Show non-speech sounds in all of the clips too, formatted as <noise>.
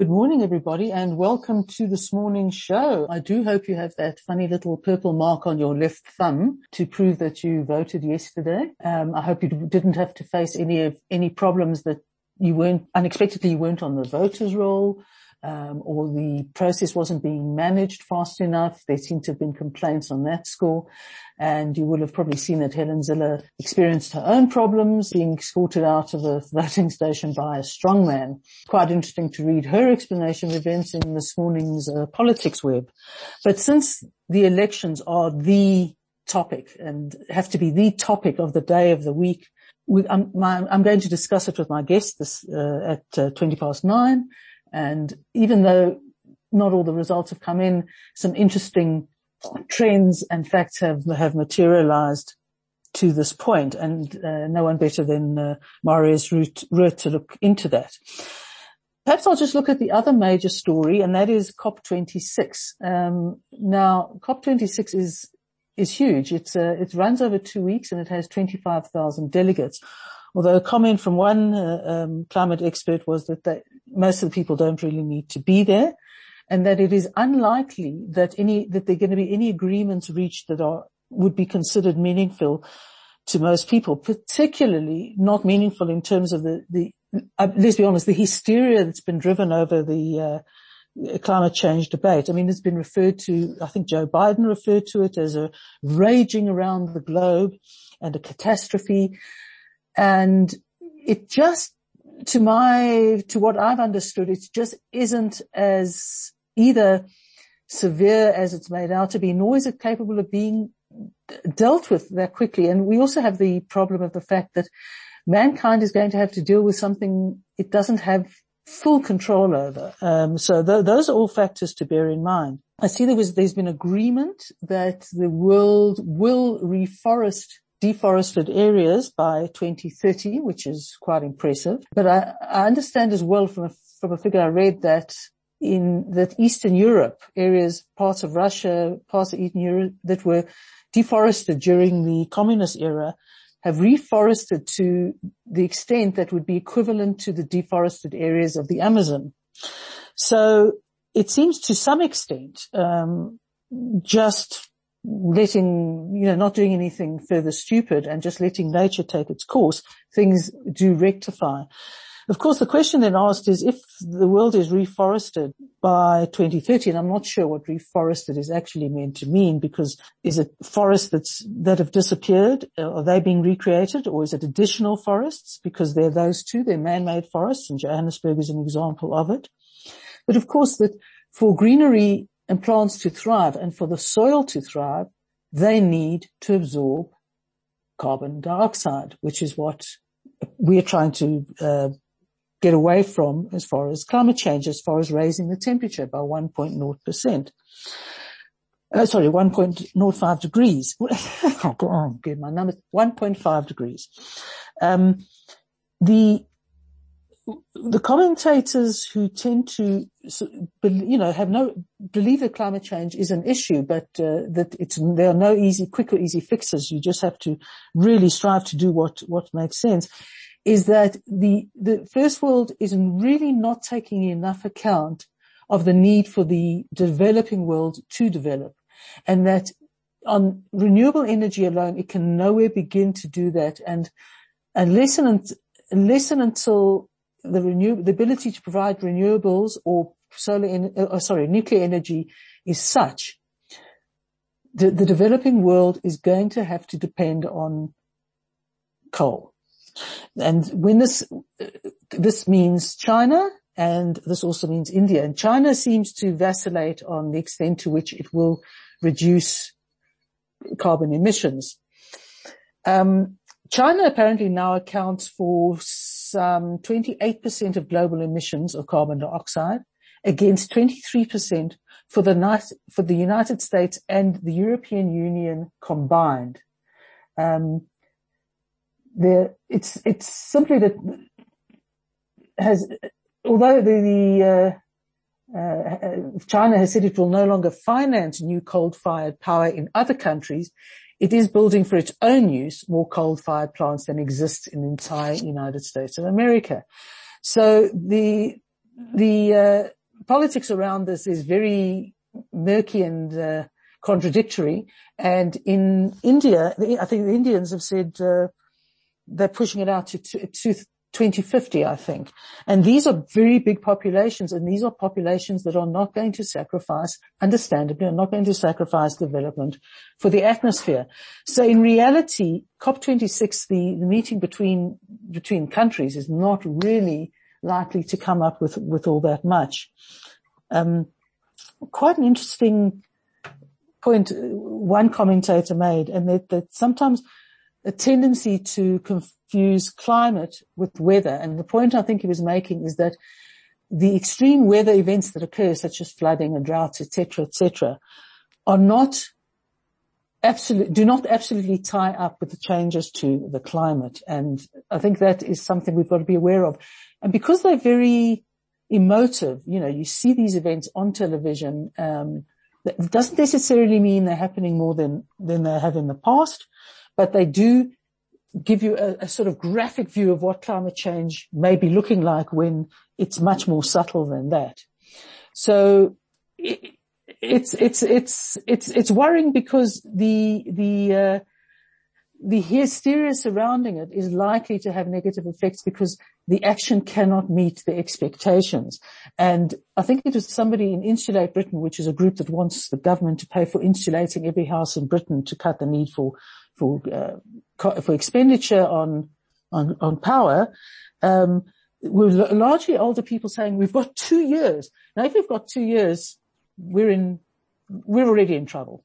Good morning, everybody, and welcome to this morning's show. I do hope you have that funny little purple mark on your left thumb to prove that you voted yesterday. Um, I hope you didn't have to face any of any problems that you weren't unexpectedly you weren't on the voters roll um, or the process wasn't being managed fast enough. There seem to have been complaints on that score. And you will have probably seen that Helen Zille experienced her own problems being escorted out of a voting station by a strongman. Quite interesting to read her explanation of events in this morning's uh, Politicsweb. But since the elections are the topic and have to be the topic of the day of the week, we, I'm, my, I'm, going to discuss it with my guest this, uh, at uh, 20 past nine. And even though not all the results have come in, some interesting trends and facts have, have materialized to this point. and uh, no one better than uh, Marius Roodt to look into that. Perhaps I'll just look at the other major story and that is COP26. Um, now COP26 is, is huge. It's, uh, it runs over two weeks and it has 25,000 delegates. Although a comment from one uh, um, climate expert was that they, most of the people don't really need to be there and that it is unlikely that any, that there are going to be any agreements reached that are, would be considered meaningful to most people, particularly not meaningful in terms of the, the, uh, let's be honest, the hysteria that's been driven over the, uh, climate change debate. I mean, it's been referred to, I think Joe Biden referred to it as a raging around the globe and a catastrophe. And it just, to my, to what I've understood, it just isn't as either severe as it's made out to be, nor is it capable of being dealt with that quickly. And we also have the problem of the fact that mankind is going to have to deal with something it doesn't have full control over. Um, so th- those are all factors to bear in mind. I see there was, there's been agreement that the world will reforest deforested areas by 2030, which is quite impressive. But I, I understand as well from a, from a figure I read that in that Eastern Europe, areas, parts of Russia, parts of Eastern Europe that were deforested during the communist era have reforested to the extent that would be equivalent to the deforested areas of the Amazon. So it seems to some extent, um, just letting, you know, not doing anything further stupid and just letting nature take its course, things do rectify. Of course, the question then asked is if the world is reforested by 2030, and I'm not sure what reforested is actually meant to mean because is it forests that's, that have disappeared? Uh, are they being recreated or is it additional forests? Because they're those two, they're man-made forests and Johannesburg is an example of it. But of course that for greenery and plants to thrive and for the soil to thrive, they need to absorb carbon dioxide, which is what we're trying to uh, get away from as far as climate change, as far as raising the temperature by 1.0%. Uh, sorry, 1.05 degrees. <laughs> oh, go on, get my numbers. 1.5 degrees. Um, the the commentators who tend to, you know, have no believe that climate change is an issue, but uh, that it's there are no easy, quick or easy fixes. You just have to really strive to do what what makes sense is that the, the first world is really not taking enough account of the need for the developing world to develop and that on renewable energy alone, it can nowhere begin to do that. And unless and, unless and until the renew, the ability to provide renewables or solar, en- uh, sorry, nuclear energy is such, the, the developing world is going to have to depend on coal. And when this, this means China and this also means India and China seems to vacillate on the extent to which it will reduce carbon emissions. Um, China apparently now accounts for some 28% of global emissions of carbon dioxide against 23% for the, for the United States and the European Union combined. Um, there, it's it's simply that has although the, the uh, uh, China has said it will no longer finance new coal-fired power in other countries, it is building for its own use more coal-fired plants than exists in the entire United States of America. So the the uh, politics around this is very murky and uh, contradictory. And in India, I think the Indians have said uh, they're pushing it out to, to, to 2050, I think. And these are very big populations and these are populations that are not going to sacrifice, understandably, are not going to sacrifice development for the atmosphere. So in reality, COP26, the, the meeting between, between countries is not really likely to come up with, with all that much. Um, quite an interesting point one commentator made and that, that sometimes a tendency to confuse climate with weather. And the point I think he was making is that the extreme weather events that occur, such as flooding and droughts, etc., etc., are not absolute, do not absolutely tie up with the changes to the climate. And I think that is something we've got to be aware of. And because they're very emotive, you know, you see these events on television, um, that doesn't necessarily mean they're happening more than, than they have in the past but they do give you a, a, sort of graphic view of what climate change may be looking like when it's much more subtle than that. So it, it's, it's, it's, it's, it's worrying because the, the, uh, the hysteria surrounding it is likely to have negative effects because the action cannot meet the expectations. And I think it was somebody in Insulate Britain, which is a group that wants the government to pay for insulating every house in Britain to cut the need for for uh, for expenditure on on, on power, um, we're largely older people saying we've got two years. Now, if we've got two years, we're in we're already in trouble.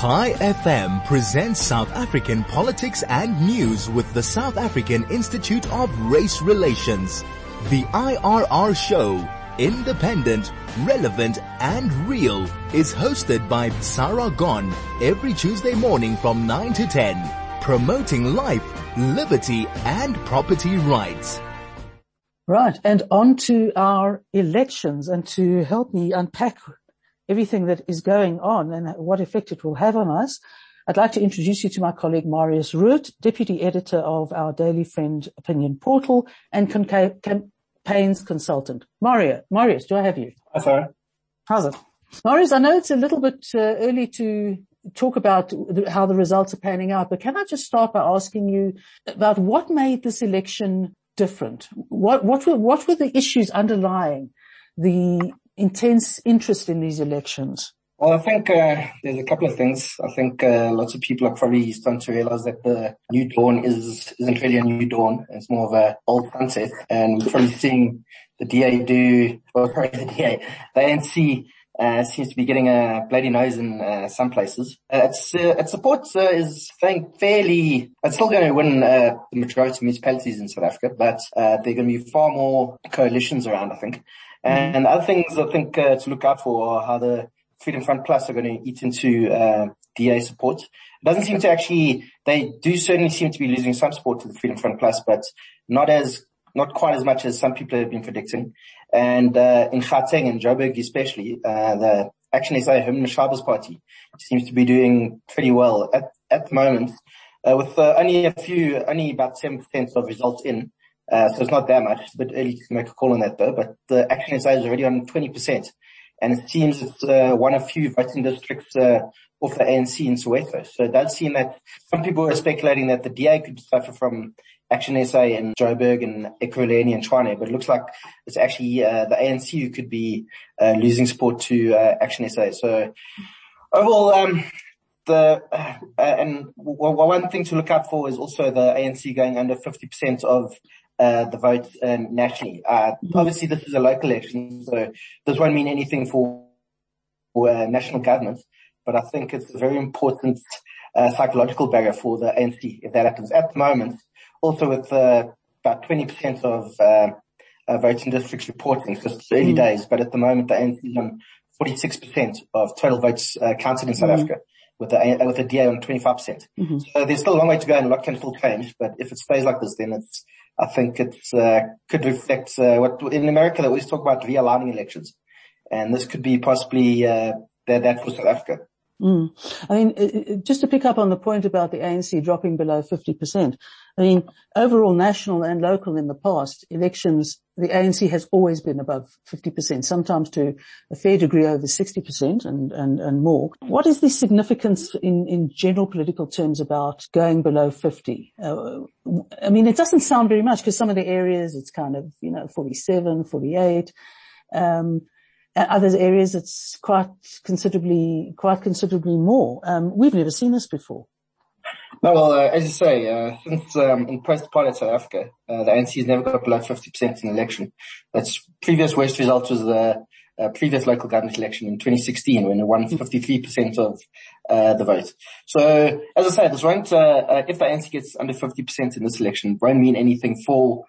Chai FM presents South African politics and news with the South African Institute of Race Relations, the IRR show independent, relevant and real is hosted by Sara Gon every Tuesday morning from 9 to 10, promoting life, liberty and property rights. Right. And on to our elections and to help me unpack everything that is going on and what effect it will have on us. I'd like to introduce you to my colleague Marius Roodt, Deputy Editor of our Daily Friend Opinion Portal and Payne's consultant. Mario, Marius, do I have you? Hi, Sara. How's it? Marius, I know it's a little bit uh, early to talk about how the results are panning out, but can I just start by asking you about what made this election different? What, what were, what were the issues underlying the intense interest in these elections? Well, I think uh, there's a couple of things. I think uh, lots of people are probably starting to realize that the new dawn is isn't really a new dawn. It's more of a old sunset, and we're probably seeing the DA do well. <laughs> Sorry, the DA, the ANC uh, seems to be getting a bloody nose in uh, some places. Uh, its uh, its support uh, is think fairly. It's still going to win uh, the majority of municipalities in South Africa, but uh, there are going to be far more coalitions around. I think, mm-hmm. and other things I think to look out for are how the Freedom Front Plus are going to eat into uh, DA support. It doesn't seem to actually, they do certainly seem to be losing some support to the Freedom Front Plus, but not as, not quite as much as some people have been predicting. And uh, in Gauteng and Joburg especially, uh, the Action SA Herman Mashaba's Party seems to be doing pretty well at, at the moment, uh, with uh, only a few, only about 7% of results in. Uh, so it's not that much. It's a bit early to make a call on that though, but the Action SA is already on 20% and it seems it's uh, one of few voting districts uh, of the ANC in Soweto. So it does seem that some people are speculating that the DA could suffer from Action SA in Joburg and Ekurhuleni and Tshwane, but it looks like it's actually uh, the ANC who could be uh, losing support to uh, Action SA. So overall, um, the uh, and w- one thing to look out for is also the ANC going under 50% of uh, the votes um, nationally. Uh, obviously this is a local election, so this won't mean anything for, for uh, national governments. but I think it's a very important uh, psychological barrier for the ANC if that happens. At the moment, also with uh, about 20% of uh, voting districts reporting, so it's early mm. days, but at the moment the ANC is on 46% of total votes counted in South mm. Africa. with the with the DA on 25 percent. Mm-hmm. So there's still a long way to go, and a lot can still change. But if it stays like this, then it's I think it's uh, could reflect uh, what in America they always talk about realigning elections, and this could be possibly uh, that that for South Africa. Mm. I mean, just to pick up on the point about the ANC dropping below 50%, I mean, overall national and local in the past elections, the ANC has always been above 50%, sometimes to a fair degree over 60% and, and, and more. What is the significance in, in general political terms about going below 50? Uh, I mean, it doesn't sound very much because some of the areas it's kind of, you know, 47, 48. Um, other areas it's quite considerably, quite considerably more. Um, we've never seen this before. No, well, uh, as you say, uh, since um, in post-apartheid South Africa, uh, the ANC has never got below 50% in an election. That's previous worst result was the uh, previous local government election in 2016 when it won 53% of uh, the vote. So, as I say, this won't, uh, if the ANC gets under 50% in this election, won't mean anything for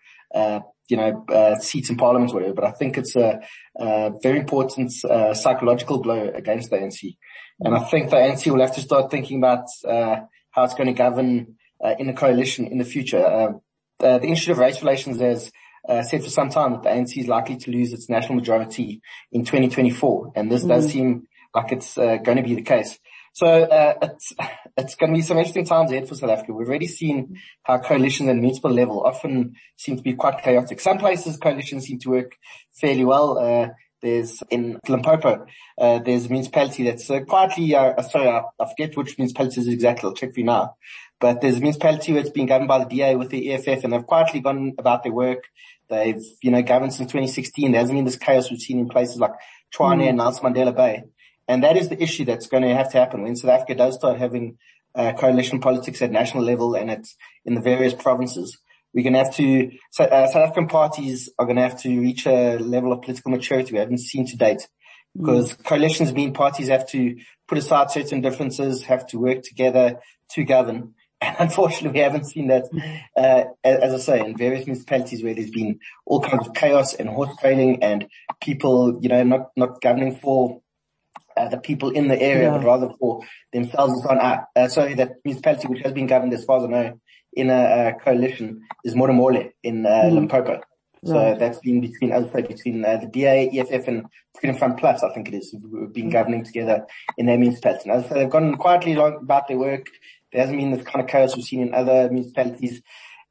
you know, uh, seats in parliament or whatever, but I think it's a, a very important uh, psychological blow against the ANC. And I think the ANC will have to start thinking about uh, how it's going to govern uh, in a coalition in the future. Uh, the, Institute of Race Relations has uh, said for some time that the ANC is likely to lose its national majority in 2024, and this mm-hmm. does seem like it's going to be the case. So uh, it's <sighs> it's going to be some interesting times ahead for South Africa. We've already seen how coalitions at municipal level often seem to be quite chaotic. Some places coalitions seem to work fairly well. Uh, there's in Limpopo, uh, there's a municipality that's uh, quietly, uh, sorry, I, I, forget which municipality is exactly. I'll check for you now. But there's a municipality that's been governed by the DA with the EFF and they've quietly gone about their work. They've, you know, governed since 2016. There hasn't been this chaos we've seen in places like Tshwane mm. and Nelson Mandela Bay. And that is the issue that's going to have to happen when South Africa does start having uh, coalition politics at national level and at in the various provinces. We're going to have to, so, uh, South African parties are going to have to reach a level of political maturity we haven't seen to date because mm. coalitions mean parties have to put aside certain differences, have to work together to govern. And <laughs> unfortunately, we haven't seen that, uh, as I say, in various municipalities where there's been all kinds of chaos and horse trading and people, you know, not, not governing for uh, the people in the area, yeah. but rather for themselves and so on. Uh, sorry, that municipality which has been governed as far as I know in a, coalition is Modimolle in uh, mm. Limpopo. So right. that's been between, as I say, between uh, the DA, EFF and Freedom Front Plus, I think it is, been governing together in their municipality. And as I they've gone quietly along about their work. There hasn't been this kind of chaos we've seen in other municipalities.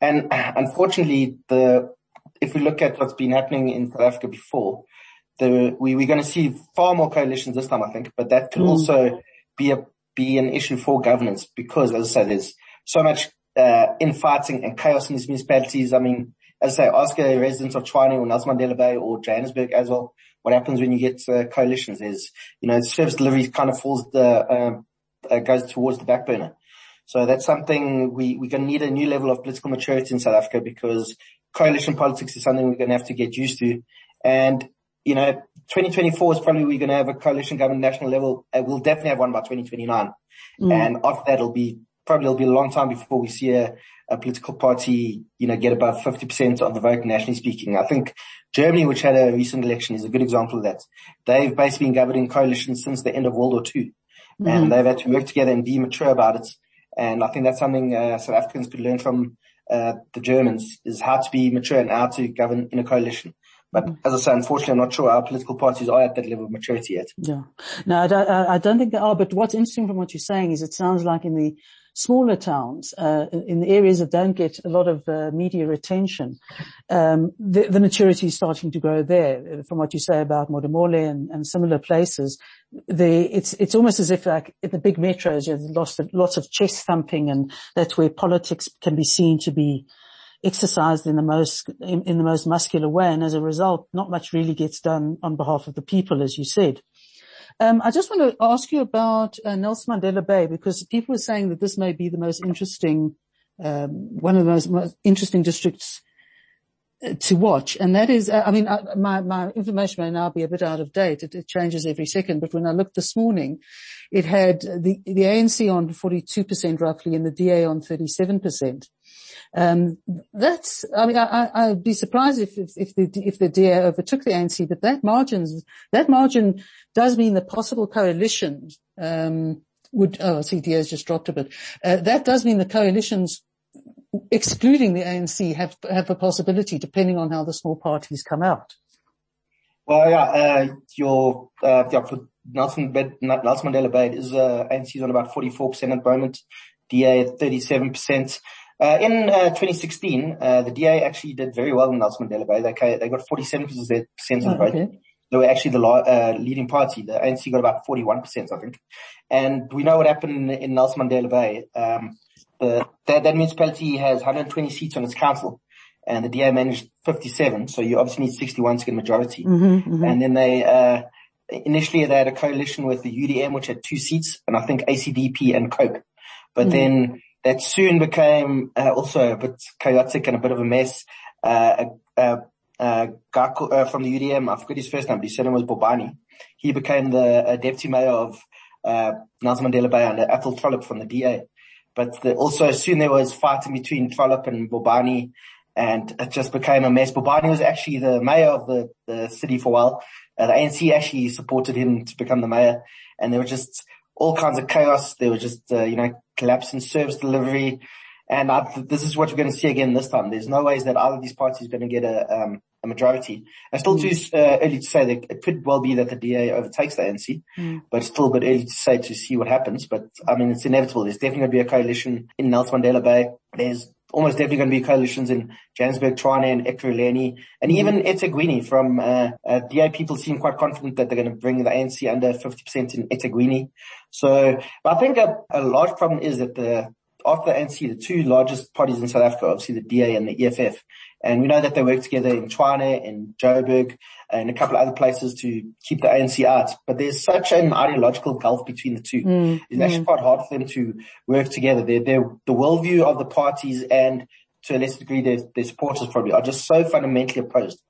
And <clears throat> unfortunately, the, if we look at what's been happening in South Africa before, the, we, we're going to see far more coalitions this time, I think, but that could mm. also be a, be an issue for governance because, as I say, there's so much, uh, infighting and chaos in these municipalities. I mean, as I say, ask a resident of Tshwane or Nelson Mandela Bay or Johannesburg as well, what happens when you get uh, coalitions is, you know, service delivery kind of falls the, um, uh, goes towards the back burner. So that's something we, we're going to need a new level of political maturity in South Africa because coalition politics is something we're going to have to get used to. And you know, 2024 is probably we're going to have a coalition government national level. Uh, we'll definitely have one by 2029. Mm. And after that, it'll be probably it'll be a long time before we see a, a political party, you know, get above 50% of the vote nationally speaking. I think Germany, which had a recent election, is a good example of that. They've basically been governing coalitions since the end of World War II. Mm. And they've had to work together and be mature about it. And I think that's something uh, South Africans could learn from uh, the Germans is how to be mature and how to govern in a coalition. But as I say, unfortunately, I'm not sure our political parties are at that level of maturity yet. Yeah. No, I don't, I don't think they are. But what's interesting from what you're saying is it sounds like in the smaller towns, uh, in the areas that don't get a lot of uh, media attention, um, the, the, maturity is starting to grow there. From what you say about Modimolle and, and similar places, the, it's it's almost as if like in the big metros, you have lots of lots of chest thumping, and that's where politics can be seen to be exercised in the most in, in, the most muscular way, and as a result, not much really gets done on behalf of the people, as you said. Um, I just want to ask you about uh, Nelson Mandela Bay because people are saying that this may be the most interesting, um, one of the most, most interesting districts uh, to watch, and that is, uh, I mean, uh, my, my information may now be a bit out of date. It, it, changes every second, but when I looked this morning, it had the, the ANC on 42% roughly and the DA on 37%. Um, that's, I mean, I, would be surprised if, if, if, the, if the DA overtook the ANC, but that margins, that margin does mean the possible coalition, um, would, oh, I has just dropped a bit. Uh, that does mean the coalitions excluding the ANC have, have a possibility depending on how the small parties come out. Well, yeah, uh, your, uh, yeah, for Nelson, Nelson Mandela Bay is, uh, is on about 44% at the moment, DA at 37%. Uh, in uh, 2016, uh, the DA actually did very well in Nelson Mandela Bay. They, they got 47% of the oh, vote. Okay. They were actually the uh, leading party. The ANC got about 41%, I think. And we know what happened in, Nelson Mandela Bay. Um, the, that, that municipality has 120 seats on its council and the DA managed 57. So you obviously need 61 to get a majority. Mm-hmm, mm-hmm. And then they, uh, initially they had a coalition with the UDM, which had two seats and I think ACDP and COPE. But mm then that soon became uh, also a bit chaotic and a bit of a mess. Uh, guy uh, from the UDM, I forget his first name, but his surname was Bobani. He became the uh, deputy mayor of uh, Nelson Mandela Bay under Athol Trollip from the DA. But the, also soon there was fighting between Trollip and Bobani and it just became a mess. Bobani was actually the mayor of the, the city for a while. Uh, the ANC actually supported him to become the mayor and there were just all kinds of chaos. There was just, uh, you know, collapse in service delivery. And I, this is what we're going to see again this time. There's no ways that either of these parties are going to get a, um, a majority. It's still too uh, early to say that it could well be that the DA overtakes the ANC, mm. but it's still a bit early to say to see what happens. But I mean, it's inevitable. There's definitely going to be a coalition in Nelson Mandela Bay. There's almost definitely going to be coalitions in Johannesburg, Tshwane and Ekurhuleni and mm. even eThekwini from, uh, uh, DA people seem quite confident that they're going to bring the ANC under 50% in eThekwini. So, but I think a, a large problem is that the, after the ANC, the two largest parties in South Africa, obviously the DA and the EFF, and we know that they work together in Tshwane, in Joburg, and a couple of other places to keep the ANC out. But there's such an ideological gulf between the two. Mm, it's mm. actually quite hard for them to work together. They're, they're, the worldview of the parties and to a lesser degree their, their supporters probably are just so fundamentally opposed.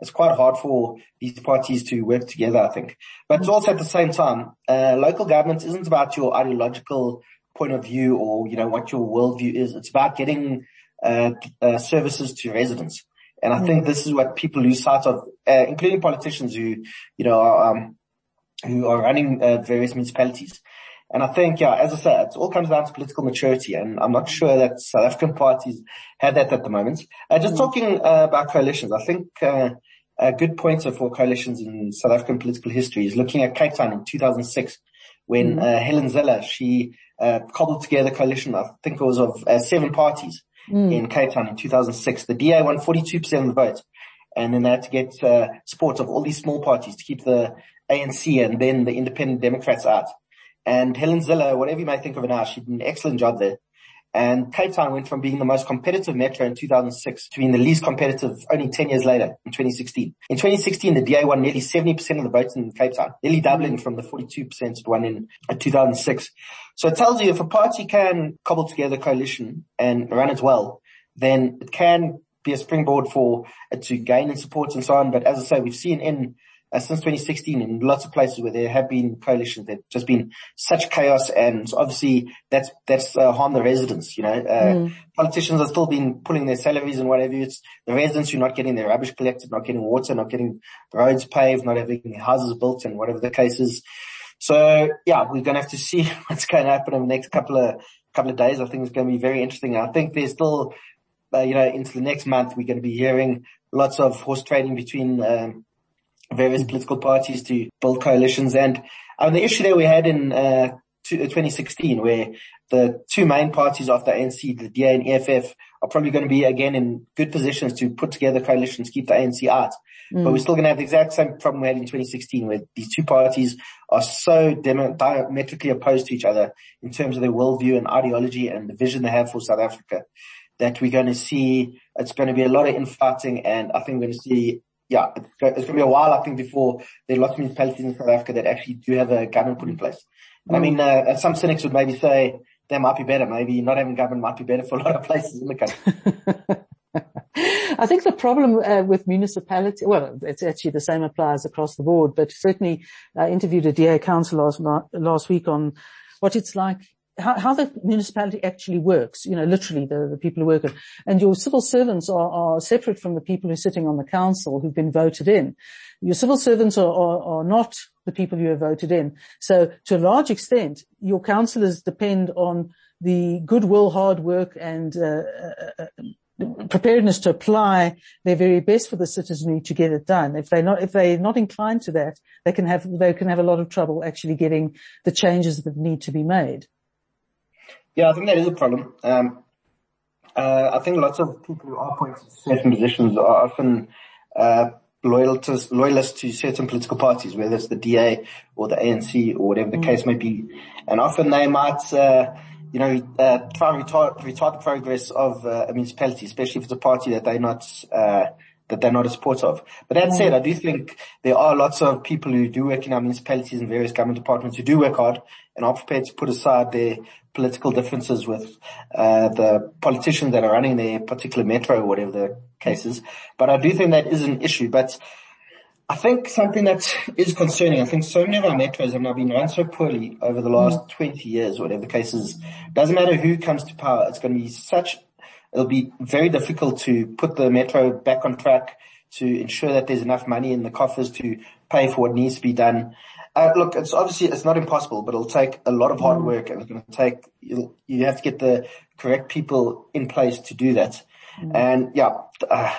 It's quite hard for these parties to work together, I think. But it's also at the same time, uh, local government isn't about your ideological point of view or, you know, what your worldview is. It's about getting uh, uh, services to residents. And I think mm. this is what people lose sight of, uh, including politicians who, you know, are, um, who are running uh, various municipalities. And I think, yeah, as I said, it all comes down to political maturity, and I'm not sure that South African parties have that at the moment. Uh, just mm. talking uh, about coalitions, I think a good pointer for coalitions in South African political history is looking at Cape Town in 2006, when mm. Helen Zille she cobbled together a coalition. I think it was of seven parties mm. in Cape Town in 2006. The DA won 42% of the vote. And then they had to get uh, support of all these small parties to keep the ANC and then the independent Democrats out. And Helen Zille, whatever you may think of her now, she did an excellent job there. And Cape Town went from being the most competitive metro in 2006 to being the least competitive only 10 years later in 2016. In 2016, the DA won nearly 70% of the votes in Cape Town, nearly doubling from the 42% it won in 2006. So it tells you if a party can cobble together a coalition and run it well, then it can be a springboard for it to gain in support and so on. But as I say, we've seen in uh, since 2016 in lots of places where there have been coalitions, there's just been such chaos and obviously that's, that's uh, harmed the residents, you know, uh, mm. politicians have still been pulling their salaries and whatever. It's the residents who are not getting their rubbish collected, not getting water, not getting roads paved, not having their houses built and whatever the case is. So yeah, we're going to have to see <laughs> what's going to happen in the next couple of, couple of days. I think it's going to be very interesting. I think there's still, uh, you know, into the next month, we're going to be hearing lots of horse trading between, um, various political parties to build coalitions. And um, the issue that we had in uh, 2016 where the two main parties of the ANC, the DA and EFF, are probably going to be again in good positions to put together coalitions, keep the ANC out. Mm. But we're still going to have the exact same problem we had in 2016 where these two parties are so diametrically opposed to each other in terms of their worldview and ideology and the vision they have for South Africa that we're going to see, it's going to be a lot of infighting and I think we're going to see yeah, it's, going to be a while, I think, before there are lots of municipalities in South Africa that actually do have a government put in place. And I mean, uh, some cynics would maybe say that might be better. Maybe not having government might be better for a lot of places in the country. <laughs> I think the problem uh, with municipality, well, it's actually the same applies across the board, but certainly I interviewed a DA council last, last week on what it's like how, how, the municipality actually works, you know, literally the, the people who work it. And your civil servants are, are, separate from the people who are sitting on the council who've been voted in. Your civil servants are, are, are not the people you have voted in. So to a large extent, your councillors depend on the goodwill, hard work and uh, uh, uh, preparedness to apply their very best for the citizenry to get it done. If they're not, if they're not inclined to that, they can have, they can have a lot of trouble actually getting the changes that need to be made. Yeah, I think that is a problem. Um, uh, I think lots of people who are appointed to certain positions are often, uh, loyal to, loyalists to certain political parties, whether it's the DA or the ANC or whatever the mm. case may be. And often they might, uh, you know, uh, try and retard, retard the progress of uh, a municipality, especially if it's a party that they're not, uh, that they're not a supporter of. But that said, I do think there are lots of people who do work in our municipalities and various government departments who do work hard and are prepared to put aside their political differences with uh, the politicians that are running their particular metro or whatever the case is. But I do think that is an issue. But I think something that is concerning, I think so many of our metros have now been run so poorly over the last mm. 20 years, whatever the case is. Doesn't matter who comes to power, it's going to be such, it'll be very difficult to put the metro back on track to ensure that there's enough money in the coffers to pay for what needs to be done. Uh, look, it's obviously, it's not impossible, but it'll take a lot of hard mm. work and it's going to take, you have to get the correct people in place to do that. Mm. And yeah, uh,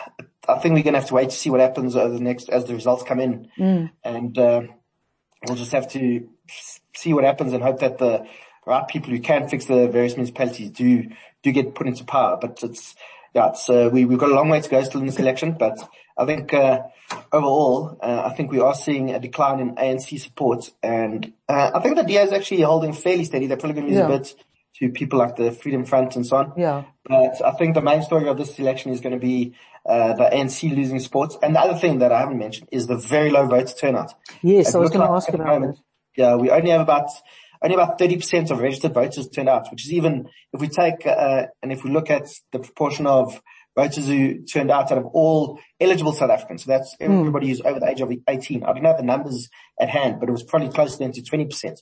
I think we're going to have to wait to see what happens over the next, as the results come in. Mm. And, uh, we'll just have to see what happens and hope that the right people who can fix the various municipalities do, do get put into power. But it's, yeah, it's, uh, we, we've got a long way to go still in this election, but I think, uh, overall, uh, I think we are seeing a decline in ANC support and, uh, I think the DA is actually holding fairly steady. They're probably going to lose yeah. a bit to people like the Freedom Front and so on. Yeah. But I think the main story of this election is going to be uh, the ANC losing sports. And the other thing that I haven't mentioned is the very low voter turnout. Yes, it I was going to ask about moment. Yeah, we only have about only about 30% of registered voters turned out, which is even if we take uh, and if we look at the proportion of voters who turned out out of all eligible South Africans. So that's hmm. everybody mm. who's over the age of 18. I don't have the numbers at hand, but it was probably close then to 20%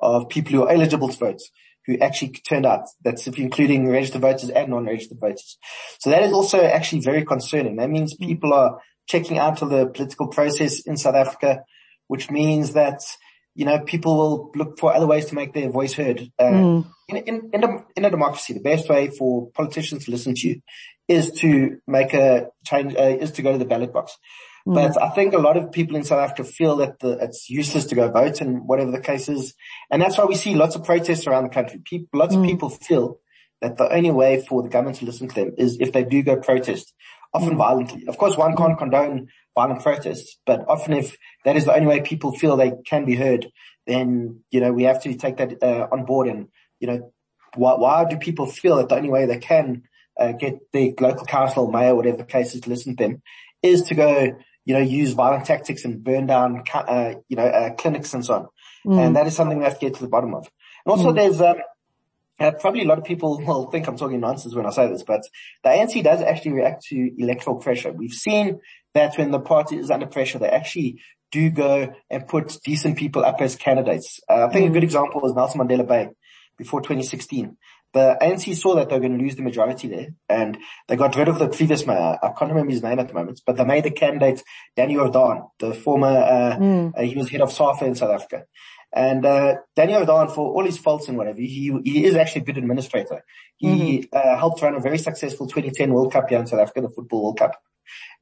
of people who are eligible to vote who actually turned out. That's including registered voters and non-registered voters. So that is also actually very concerning. That means mm. people are checking out of the political process in South Africa, which means that, you know, people will look for other ways to make their voice heard. Uh, mm. in, in, in, a, in, a, democracy, the best way for politicians to listen to you is to make a change, uh, is to go to the ballot box. Mm. But I think a lot of people in South Africa feel that the, it's useless to go vote and whatever the case is. And that's why we see lots of protests around the country. People, lots mm. of people feel that the only way for the government to listen to them is if they do go protest, often mm. violently. Of course, one can't condone violent protests, but often if that is the only way people feel they can be heard, then, you know, we have to take that uh, on board and, you know, why, why do people feel that the only way they can uh, get the local council, mayor, whatever the case is to listen to them is to go you know, use violent tactics and burn down, uh, you know, uh, clinics and so on. Mm. And that is something we have to get to the bottom of. And also mm. there's, um, uh, probably a lot of people <laughs> will think I'm talking nonsense when I say this, but the ANC does actually react to electoral pressure. We've seen that when the party is under pressure, they actually do go and put decent people up as candidates. Uh, I think mm. a good example is Nelson Mandela Bay before 2016 the ANC saw that they were going to lose the majority there and they got rid of the previous mayor. I can't remember his name at the moment, but they made the candidate Danny Jordaan, the former, uh, mm. uh, he was head of SAFA in South Africa. And, uh, Danny for all his faults and whatever, he, he is actually a good administrator. He, mm-hmm. uh, helped run a very successful 2010 World Cup here in South Africa, the Football World Cup.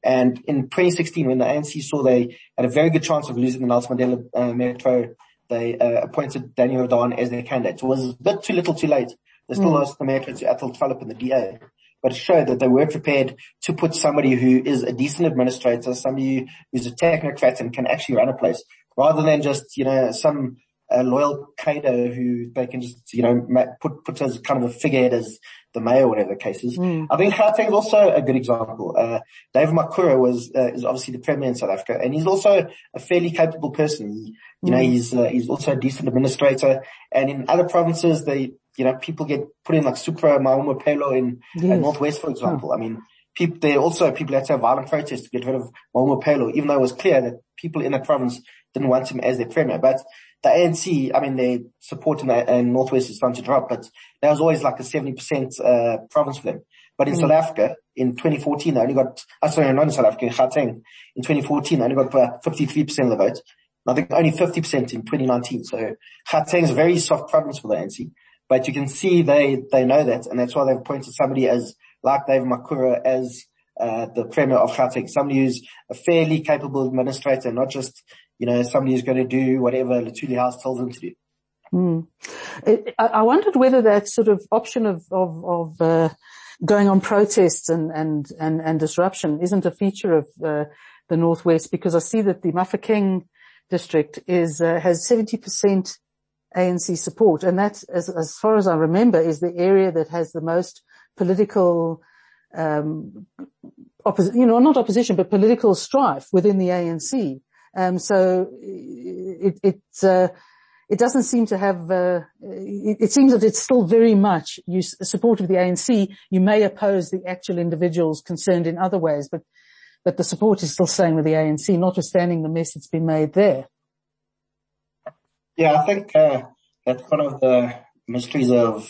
And in 2016, when the ANC saw they had a very good chance of losing the Nelson Mandela uh, Metro, they uh, appointed Danny Jordaan as their candidate. So it was a bit too little too late. They still mm. lost the match to Athol Trollip in the DA, but it showed that they were prepared to put somebody who is a decent administrator, somebody who's a technocrat and can actually run a place, rather than just, you know, some uh, loyal cadre who they can just, you know, put, put as kind of a figurehead as the mayor, whatever the case is. Mm. I think Gauteng is also a good example. Uh, David Makhura was, uh, is obviously the premier in South Africa and he's also a fairly capable person. He, you mm. know, hmm. he's, uh, he's also a decent administrator and in other provinces they, you know, people get put in like Supra Mahumapelo in, yes. Northwest, for example. Huh. I mean, people, there also people had to have violent protests to get rid of Mahumapelo, even though it was clear that people in that province didn't want him as their premier. But the ANC, I mean, their support in, the, in Northwest is starting to drop, but that was always like a 70% uh, province for them. But in mm. South Africa, in 2014, they only got, uh, sorry, not in South Africa, in Gauteng, in 2014, they only got about 53% of the vote. I think only 50% in 2019. So Gauteng is a very soft province for the ANC, but you can see they, they know that, and that's why they've appointed somebody as, like David Makhura, as uh, the Premier of Gauteng, somebody who's a fairly capable administrator, not just you know, somebody who's going to do whatever Luthuli House tells them to do. Mm. I wondered whether that sort of option of, of, of uh, going on protests and, and, and, and disruption isn't a feature of uh, the Northwest because I see that the Mafeking district is, uh, has 70% ANC support and that, as, as far as I remember, is the area that has the most political, um, you know, not opposition, but political strife within the ANC. Um, so it, it, uh, it doesn't seem to have, uh, it, it, seems that it's still very much you support of the ANC. You may oppose the actual individuals concerned in other ways, but, but the support is still staying with the ANC, notwithstanding the mess that's been made there. Yeah, I think, uh, that's one of the mysteries of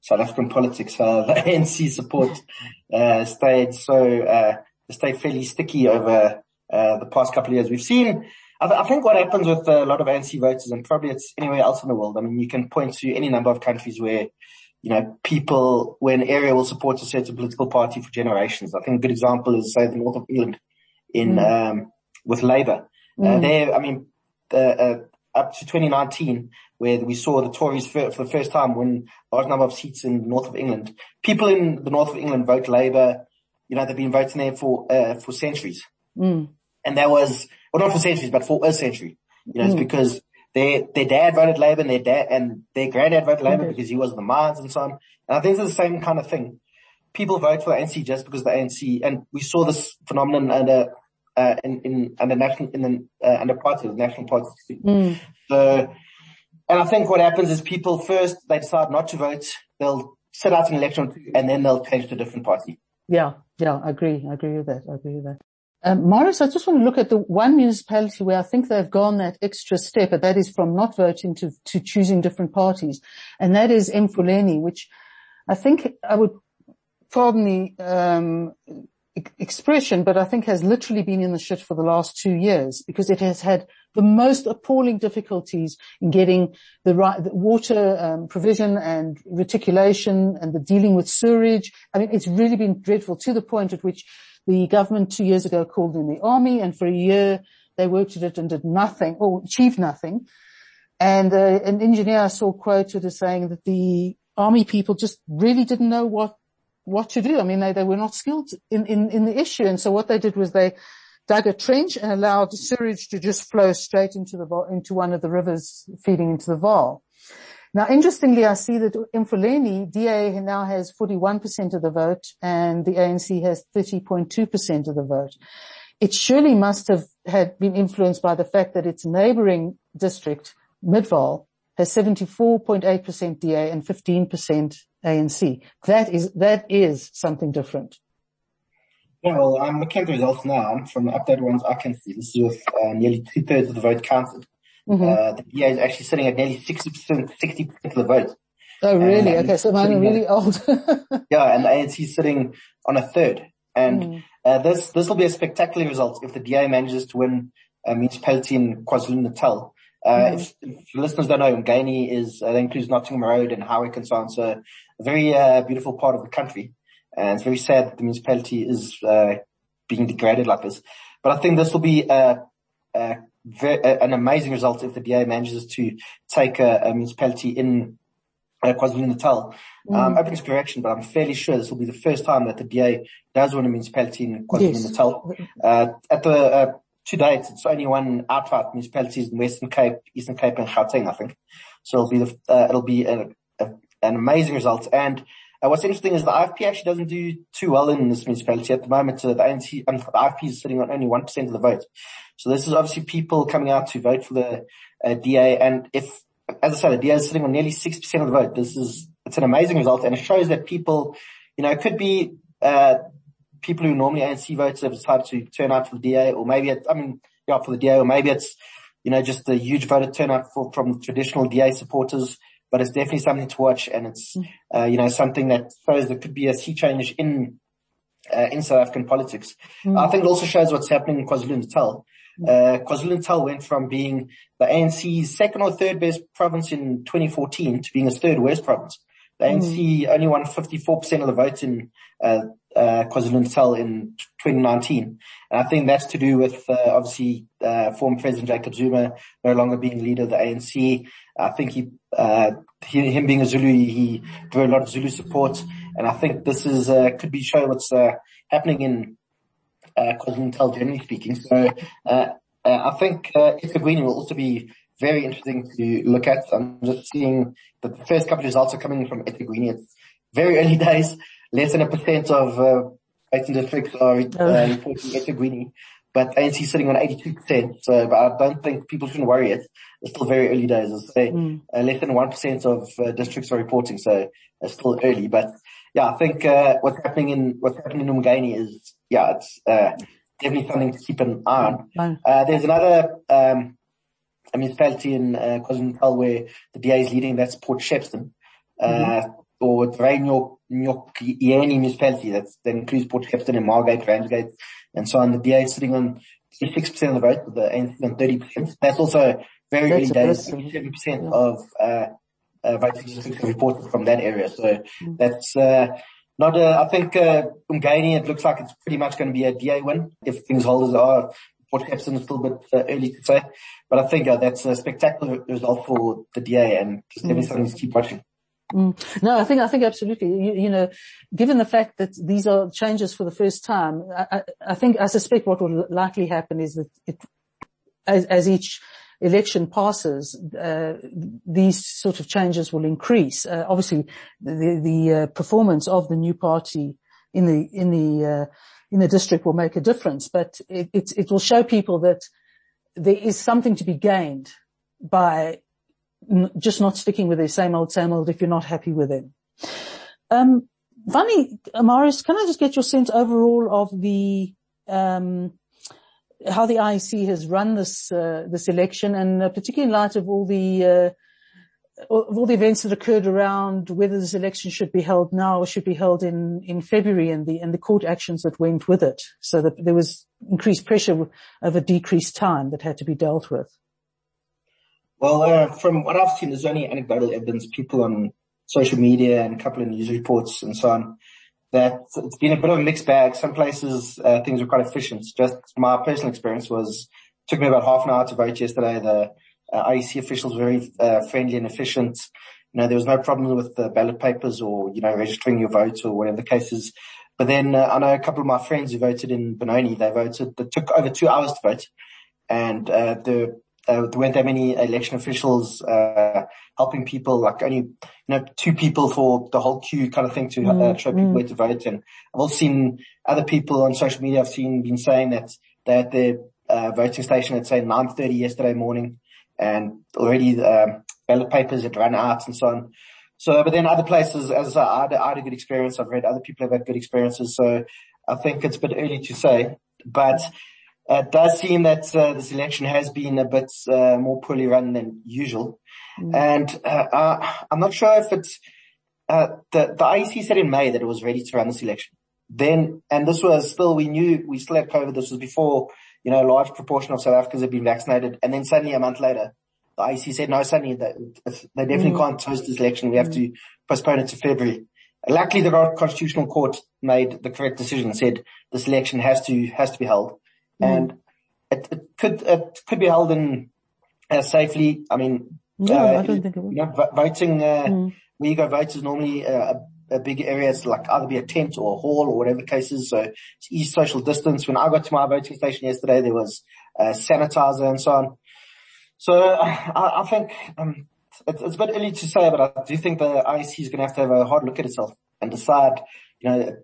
South African politics. Uh, the <laughs> ANC support, uh, stayed so, uh, stayed fairly sticky over uh, the past couple of years. We've seen, I, th- I, think what happens with a lot of ANC voters and probably it's anywhere else in the world. I mean, you can point to any number of countries where, you know, people, where an area will support a certain political party for generations. I think a good example is say the north of England in, mm. um, with Labour. Uh, mm. Uh, there, I mean, uh, uh, up to 2019, where we saw the Tories for, for, the first time win a large number of seats in the north of England. People in the north of England vote Labour. You know, they've been voting there for, uh, for centuries. Mm and that was, well not for centuries, but for a century. You know, mm. it's because their, their dad voted Labour and their dad, and their granddad voted Labour because he was in the mines and so on. And I think it's the same kind of thing. People vote for the ANC just because the ANC, and we saw this phenomenon under, uh, in, in, under national, in the, uh, under party, the national party. Mm. So, and I think what happens is people first, they decide not to vote. They'll sit out an election and then they'll change to a different party. Yeah, yeah, I agree. I agree with that. I agree with that. Um, Morris, I just want to look at the one municipality where I think they've gone that extra step, but that is from not voting to, to choosing different parties. And that is Emfuleni, which I think I would pardon the um, expression, but I think has literally been in the shit for the last two years because it has had the most appalling difficulties in getting the right the water um, provision and reticulation and the dealing with sewage. I mean, it's really been dreadful to the point at which the government two years ago called in the army and for a year they worked at it and did nothing or achieved nothing. And uh, an engineer I saw quoted as saying that the army people just really didn't know what, what to do. I mean, they, they were not skilled in, in, in the issue. And so what they did was they dug a trench and allowed sewage to just flow straight into the, into one of the rivers feeding into the Vaal. Now, interestingly, I see that Emfuleni, DA now has 41% of the vote and the ANC has 30.2% of the vote. It surely must have had been influenced by the fact that its neighboring district, Midvaal, has 74.8% DA and 15% ANC. That is, that is something different. Yeah, well, I'm looking at the results now from the updated ones I can see. This is with uh, nearly two thirds of the vote counted. Mm-hmm. Uh, the DA is actually sitting at nearly 60%, 60% of the vote. Oh, really? okay, so mine are really old. <laughs> yeah, and the ANC is sitting on a third. And mm. uh, this this will be a spectacular result if the DA manages to win a municipality in KwaZulu-Natal. Uh, mm. if, if listeners don't know, Mngeni is, uh, that includes Nottingham Road and Howick and so on. So a very, uh, beautiful part of the country. And it's very sad that the municipality is, uh, being degraded like this. But I think this will be a, a very, an amazing result if the DA manages to take a, a municipality in uh, KwaZulu-Natal. Mm. Um, open to correction, but I'm fairly sure this will be the first time that the DA does win a municipality in KwaZulu-Natal. Yes. Uh, at the, uh, to date, it's only one outright municipalities in Western Cape, Eastern Cape and Gauteng, I think. So it'll be the, uh, it'll be a, a, an amazing result. And uh, what's interesting is the IFP actually doesn't do too well in this municipality at the moment. Uh, the ANC, and the IFP is sitting on only 1% of the vote. So this is obviously people coming out to vote for the uh, DA. And if, as I said, the DA is sitting on nearly 6% of the vote. This is, it's an amazing result and it shows that people, you know, it could be, uh, people who normally ANC votes have decided to turn out for the DA or maybe it's, I mean, yeah, for the DA or maybe it's you know, just a huge voter turnout for, from traditional DA supporters, but it's definitely something to watch and it's, mm. uh, you know, something that shows there could be a sea change in, uh, in South African politics. Mm. I think it also shows what's happening in KwaZulu-Natal. Mm. Uh, KwaZulu-Natal went from being the ANC's second or third best province in 2014 to being its third worst province. The ANC mm. only won 54% of the votes in uh, uh, KwaZulu-Natal in 2019. And I think that's to do with uh, obviously uh, former President Jacob Zuma no longer being leader of the ANC. I think he, uh, he him being a Zulu, he drew a lot of Zulu support. And I think this is uh, could be show what's happening in KwaZulu-Natal generally speaking. So I think uh, eThekwini will also be very interesting to look at. I'm just seeing that the first couple of results are coming from eThekwini. It's very early <laughs> days. Less than a percent of uh, districts are uh, oh. reporting eThekwini, but ANC sitting on 82%. So, but I don't think people shouldn't worry it. It's still very early days. I'll say mm. uh, less than 1% of uh, districts are reporting. So it's still early, but yeah, I think, uh, what's happening in, what's happening in Umgeni is, yeah, it's, uh, definitely something to keep an eye on. Uh, there's another, um, a municipality in uh, KwaZulu-Natal where the DA is leading, that's Port Shepstone, uh, mm-hmm. or Ray Nkonyeni municipality, that's, that includes Port Shepstone and Margate, Ramsgate, and so on. The DA is sitting on 36% of the vote, with the ANC on 30%. That's also very early days, 7% yeah. of, uh, uh, voting reported from that area. So mm-hmm. that's, uh, not a, I think, uh, Umgeni, it looks like it's pretty much going to be a DA win if things hold as are. Port Shepstone is still a bit uh, early to say, but I think uh, that's a spectacular result for the DA and just mm. something to keep watching. Mm. No, I think, I think absolutely. You, you, know, given the fact that these are changes for the first time, I, I think, I suspect what will likely happen is that it, as, as each election passes, uh, these sort of changes will increase. Uh, obviously, the, the uh, performance of the new party in the in the uh, in the district will make a difference, but it, it, it will show people that there is something to be gained by n- just not sticking with the same old, same old if you're not happy with them. Um, Vani, Marius, can I just get your sense overall of the um, how the IEC has run this uh, this election, and uh, particularly in light of all the uh, of all the events that occurred around whether this election should be held now or should be held in in February, and the and the court actions that went with it, so that there was increased pressure over decreased time that had to be dealt with. Well, uh, from what I've seen, there's only anecdotal evidence, people on social media and a couple of news reports and so on that it's been a bit of a mixed bag. Some places uh, things were quite efficient. Just my personal experience was took me about half an hour to vote yesterday. The uh, IEC officials were very uh, friendly and efficient. You know, there was no problem with the ballot papers or you know registering your vote or whatever the case is. But then uh, I know a couple of my friends who voted in Benoni. They voted. It took over two hours to vote, and uh, the there weren't that many election officials uh, helping people, like only you know two people for the whole queue kind of thing to uh, mm, show people mm. where to vote. And I've also seen other people on social media. I've seen been saying that they're at their uh, voting station at say 9:30 yesterday morning, and already um, ballot papers had run out and so on. So, but then other places, as I, had, I had a good experience. I've read other people have had good experiences. So I think it's a bit early to say, but it does seem that uh, this election has been a bit uh, more poorly run than usual. Mm. And uh, I'm not sure if it's uh, the the IEC said in May that it was ready to run this election. Then, and this was still we knew we still had COVID. This was before you know a large proportion of South Africans had been vaccinated. And then suddenly a month later, the IEC said no, suddenly they, they definitely mm. can't host this election. We have mm. to postpone it to February. Luckily, the Constitutional Court made the correct decision and said this election has to has to be held. Mm. And it, it, could, it could be held in uh, safely. I mean, no, uh, I don't think it. You know, voting, uh, mm. where you go vote is normally uh, a, a big area. It's like either be a tent or a hall or whatever the case. So it's easy social distance. When I got to my voting station yesterday, there was uh, sanitizer and so on. So I, I think, um, it's, it's a bit early to say, but I do think the IEC is going to have to have a hard look at itself and decide, you know,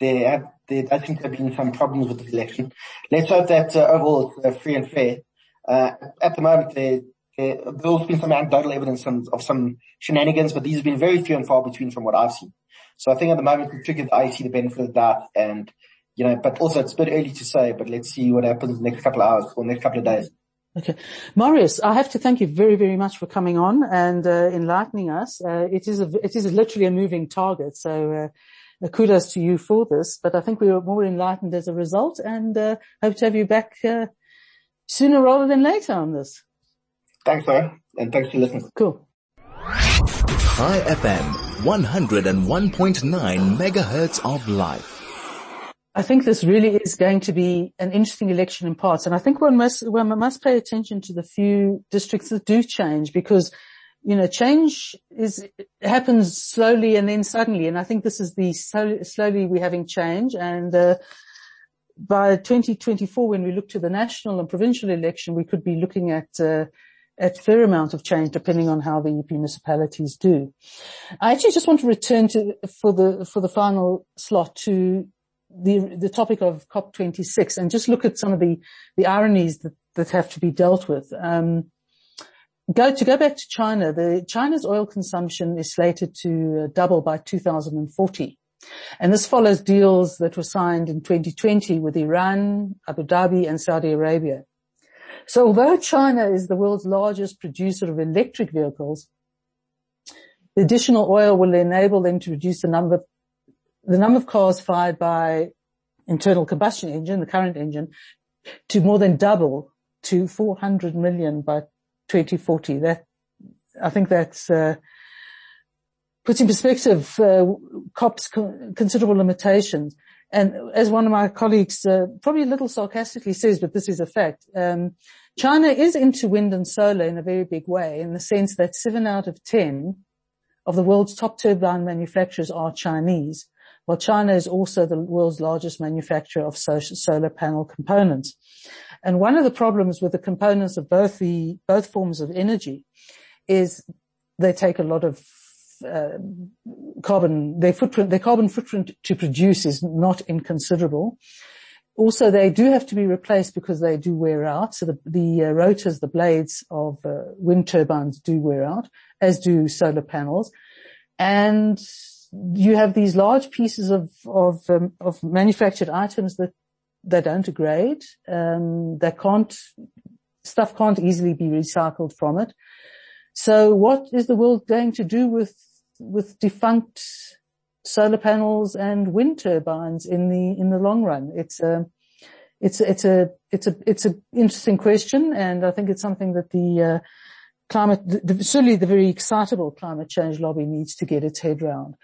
there have, there, I think there have been some problems with the election. Let's hope that uh, overall it's uh, free and fair. Uh, at the moment, there, there, there's been some anecdotal evidence of, some shenanigans, but these have been very few and far between from what I've seen. So I think at the moment we should give the IEC the benefit of doubt and, you know, but also it's a bit early to say, but let's see what happens in the next couple of hours or next couple of days. Okay. Marius, I have to thank you very, very much for coming on and uh, enlightening us. Uh, it is a, it is literally a moving target. So, uh, kudos to you for this, but I think we were more enlightened as a result and, uh, hope to have you back, uh, sooner rather than later on this. Thanks, sir. And thanks for listening. Cool. Chai FM, 101.9 megahertz of life. I think this really is going to be an interesting election in parts. And I think one must, one must pay attention to the few districts that do change because, you know, change is, happens slowly and then suddenly. And I think this is the slowly, we're having change. And, uh, by 2024, when we look to the national and provincial election, we could be looking at, uh, at fair amount of change depending on how the municipalities do. I actually just want to return to, for the, for the final slot to the, the topic of COP26 and just look at some of the, the ironies that, that have to be dealt with. Um, go to go back to China, the China's oil consumption is slated to uh, double by 2040. And this follows deals that were signed in 2020 with Iran, Abu Dhabi and Saudi Arabia. So although China is the world's largest producer of electric vehicles, the additional oil will enable them to reduce the number the number of cars fired by internal combustion engine, the current engine, to more than double to 400 million by 2040. That, I think that's, uh, puts in perspective, uh, COP's considerable limitations. And as one of my colleagues, uh, probably a little sarcastically says, but this is a fact, um, China is into wind and solar in a very big way in the sense that seven out of 10 of the world's top turbine manufacturers are Chinese. While China is also the world's largest manufacturer of solar panel components. And one of the problems with the components of both the, both forms of energy is they take a lot of uh, carbon, their footprint, their carbon footprint to produce is not inconsiderable. Also, they do have to be replaced because they do wear out. So the, the uh, rotors, the blades of uh, wind turbines do wear out, as do solar panels. And you have these large pieces of of, um, of manufactured items that that don't degrade, um, that can't stuff can't easily be recycled from it. So what is the world going to do with with defunct solar panels and wind turbines in the in the long run? It's a it's it's a it's a it's an interesting question, and I think it's something that the uh, climate, the, certainly the very excitable climate change lobby needs to get its head round.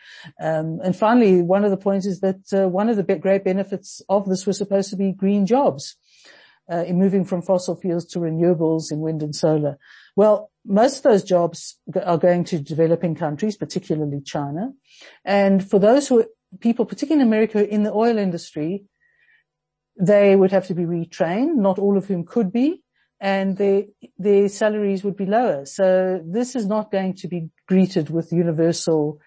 Um, and finally, one of the points is that uh, one of the great benefits of this was supposed to be green jobs, uh, in moving from fossil fuels to renewables in wind and solar. Well, most of those jobs are going to developing countries, particularly China. And for those who people, particularly in America, in the oil industry, they would have to be retrained, not all of whom could be and their, their salaries would be lower. So this is not going to be greeted with universal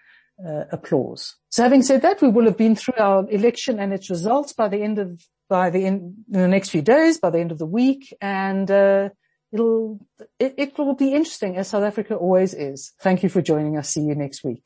uh, applause. So having said that, we will have been through our election and its results by the end of, by the end, in the next few days, by the end of the week, and, uh, it'll, it, it will be interesting as South Africa always is. Thank you for joining us. See you next week.